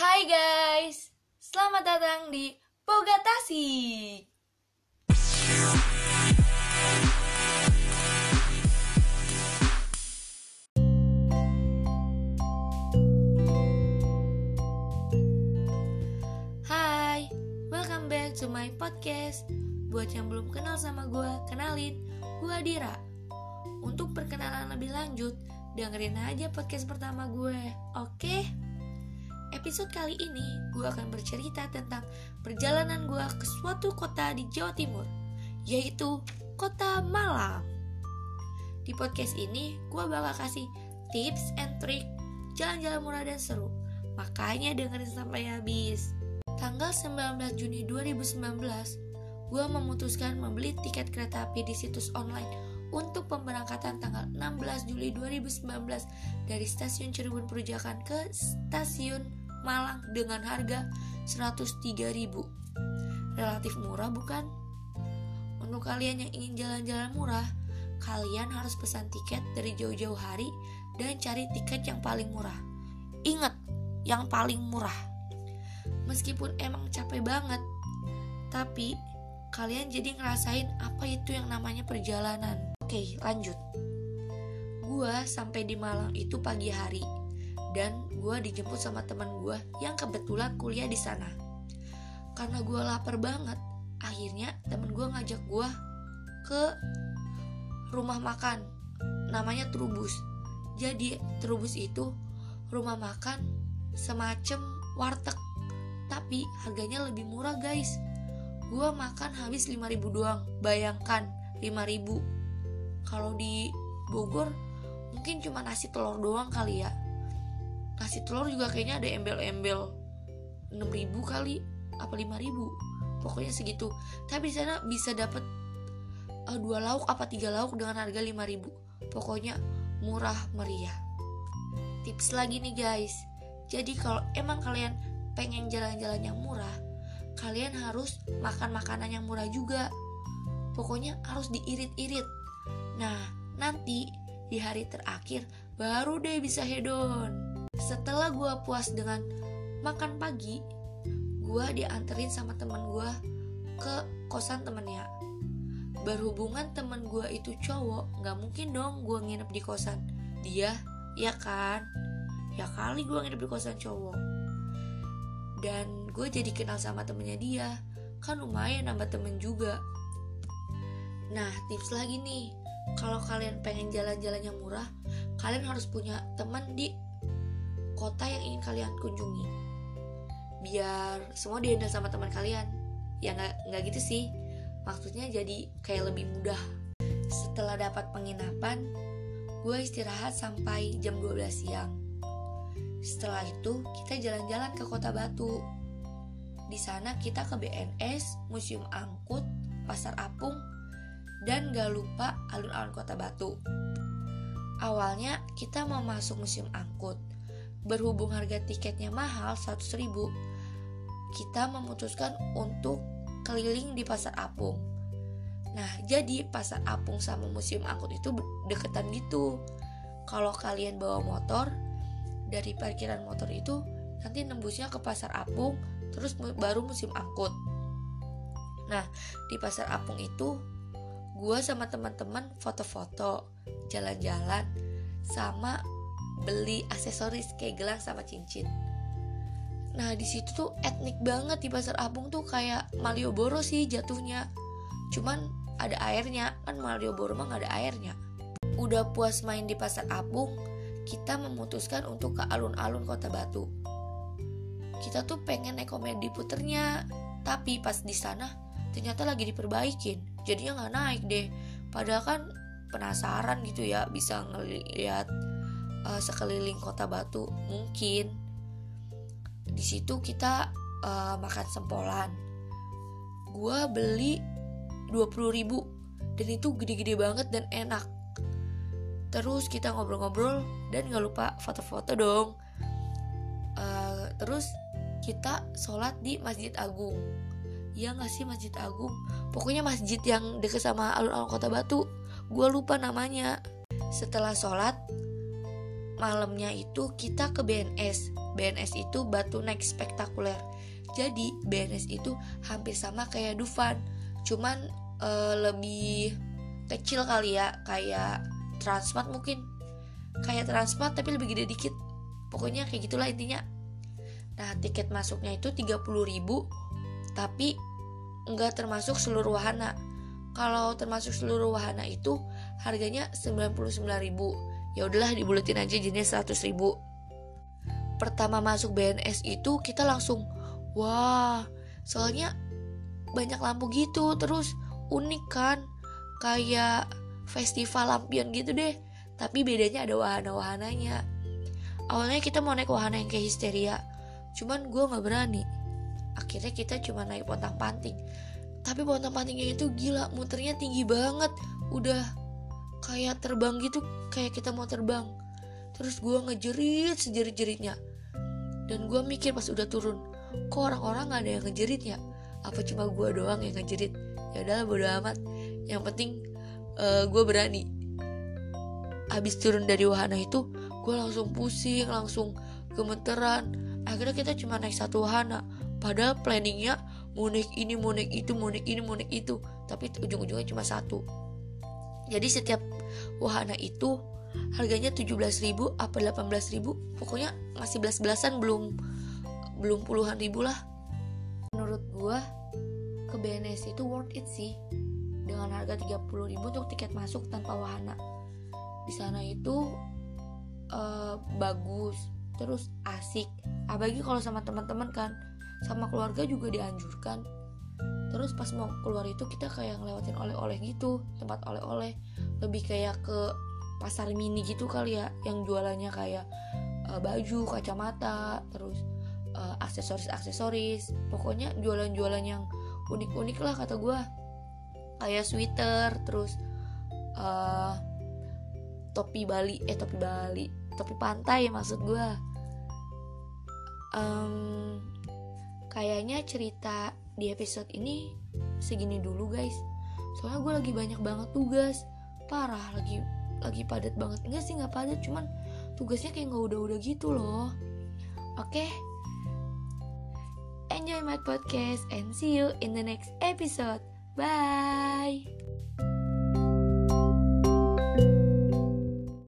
Hai guys, selamat datang di Pogatasi. Hai, welcome back to my podcast. Buat yang belum kenal sama gue, kenalin, gue Dira. Untuk perkenalan lebih lanjut, dengerin aja podcast pertama gue, oke? Episode kali ini, gue akan bercerita tentang perjalanan gue ke suatu kota di Jawa Timur, yaitu kota Malang. Di podcast ini, gue bakal kasih tips and trick jalan-jalan murah dan seru. Makanya dengerin sampai habis. Tanggal 19 Juni 2019, gue memutuskan membeli tiket kereta api di situs online untuk pemberangkatan tanggal 16 Juli 2019 dari stasiun Cirebon Perujakan ke stasiun Malang dengan harga 103.000. Relatif murah bukan? Untuk kalian yang ingin jalan-jalan murah, kalian harus pesan tiket dari jauh-jauh hari dan cari tiket yang paling murah. Ingat, yang paling murah. Meskipun emang capek banget, tapi kalian jadi ngerasain apa itu yang namanya perjalanan. Oke, lanjut. Gua sampai di Malang itu pagi hari dan gua dijemput sama teman gua yang kebetulan kuliah di sana. Karena gua lapar banget, akhirnya temen gua ngajak gua ke rumah makan namanya Trubus. Jadi Trubus itu rumah makan semacam warteg tapi harganya lebih murah guys Gua makan habis 5000 doang bayangkan 5000 kalau di Bogor mungkin cuma nasi telur doang kali ya nasi telur juga kayaknya ada embel-embel 6000 kali apa 5000 pokoknya segitu tapi di sana bisa dapat uh, dua lauk apa tiga lauk dengan harga 5000 pokoknya murah meriah tips lagi nih guys jadi kalau emang kalian pengen jalan-jalan yang murah, kalian harus makan makanan yang murah juga. Pokoknya harus diirit-irit. Nah, nanti di hari terakhir baru deh bisa hedon. Setelah gue puas dengan makan pagi, gue dianterin sama temen gue ke kosan temennya. Berhubungan temen gue itu cowok, nggak mungkin dong gue nginep di kosan. Dia, ya kan? Ya kali gue nginep di kosan cowok. Dan gue jadi kenal sama temennya dia. Kan lumayan nambah temen juga. Nah tips lagi nih. Kalau kalian pengen jalan-jalan yang murah kalian harus punya teman di kota yang ingin kalian kunjungi biar semua dihandle sama teman kalian ya nggak nggak gitu sih maksudnya jadi kayak lebih mudah setelah dapat penginapan gue istirahat sampai jam 12 siang setelah itu, kita jalan-jalan ke Kota Batu. Di sana kita ke BNS, Museum Angkut, Pasar Apung, dan gak lupa alun-alun Kota Batu. Awalnya kita mau masuk Museum Angkut. Berhubung harga tiketnya mahal 100 ribu, kita memutuskan untuk keliling di Pasar Apung. Nah, jadi Pasar Apung sama Museum Angkut itu deketan gitu. Kalau kalian bawa motor, dari parkiran motor itu nanti nembusnya ke pasar apung terus baru musim angkut nah di pasar apung itu gue sama teman-teman foto-foto jalan-jalan sama beli aksesoris kayak gelang sama cincin nah di situ tuh etnik banget di pasar apung tuh kayak Malioboro sih jatuhnya cuman ada airnya kan Malioboro mah gak ada airnya udah puas main di pasar apung kita memutuskan untuk ke alun-alun kota Batu. Kita tuh pengen naik komedi puternya, tapi pas di sana ternyata lagi diperbaikin, jadinya nggak naik deh. Padahal kan penasaran gitu ya bisa ngeliat uh, sekeliling kota Batu mungkin. Di situ kita uh, makan sempolan. Gua beli 20 ribu dan itu gede-gede banget dan enak. Terus kita ngobrol-ngobrol dan nggak lupa foto-foto dong. Uh, terus kita sholat di masjid agung. Ya nggak sih masjid agung? Pokoknya masjid yang deket sama alun-alun kota batu. Gue lupa namanya. Setelah sholat malamnya itu kita ke BNS BNS itu batu naik spektakuler. Jadi BNS itu hampir sama kayak Dufan. Cuman uh, lebih kecil kali ya kayak Transmart mungkin. Kayak Transmart tapi lebih gede dikit. Pokoknya kayak gitulah intinya. Nah tiket masuknya itu 30 ribu tapi nggak termasuk seluruh wahana. Kalau termasuk seluruh wahana itu harganya 99 ribu ya udahlah dibuletin aja jenis 100 ribu. Pertama masuk BNS itu kita langsung wah soalnya banyak lampu gitu terus unik kan? Kayak festival lampion gitu deh. Tapi bedanya ada wahana-wahananya. Awalnya kita mau naik wahana yang kayak histeria cuman gue nggak berani. Akhirnya kita cuma naik pontang panting tapi pontang pantingnya itu gila muternya tinggi banget. Udah kayak terbang gitu kayak kita mau terbang. Terus gue ngejerit sejerit-jeritnya. Dan gue mikir pas udah turun kok orang-orang gak ada yang ngejerit ya? Apa cuma gue doang yang ngejerit? Ya udahlah bodo amat. Yang penting uh, eh, gue berani. Habis turun dari wahana itu gue langsung pusing langsung gemeteran. Akhirnya kita cuma naik satu wahana. Padahal planningnya mau naik ini mau naik itu mau naik ini mau naik itu. Tapi ujung-ujungnya cuma satu jadi setiap wahana itu harganya 17.000 apa 18.000 pokoknya masih belas-belasan belum belum puluhan ribu lah. Menurut gue ke BNS itu worth it sih. Dengan harga 30.000 untuk tiket masuk tanpa wahana. Di sana itu uh, bagus terus asik. Apalagi kalau sama teman-teman kan. Sama keluarga juga dianjurkan terus pas mau keluar itu kita kayak ngelewatin oleh-oleh gitu tempat oleh-oleh. Lebih kayak ke pasar mini gitu kali ya yang jualannya kayak uh, baju kacamata terus uh, aksesoris-aksesoris. Pokoknya jualan-jualan yang unik-unik lah kata gue kayak sweater terus uh, topi Bali eh topi Bali topi pantai maksud gue um, kayaknya cerita di episode ini segini dulu guys soalnya gue lagi banyak banget tugas parah lagi lagi padat banget enggak sih nggak padat cuman tugasnya kayak nggak udah-udah gitu loh oke okay? enjoy my podcast and see you in the next episode. Bye.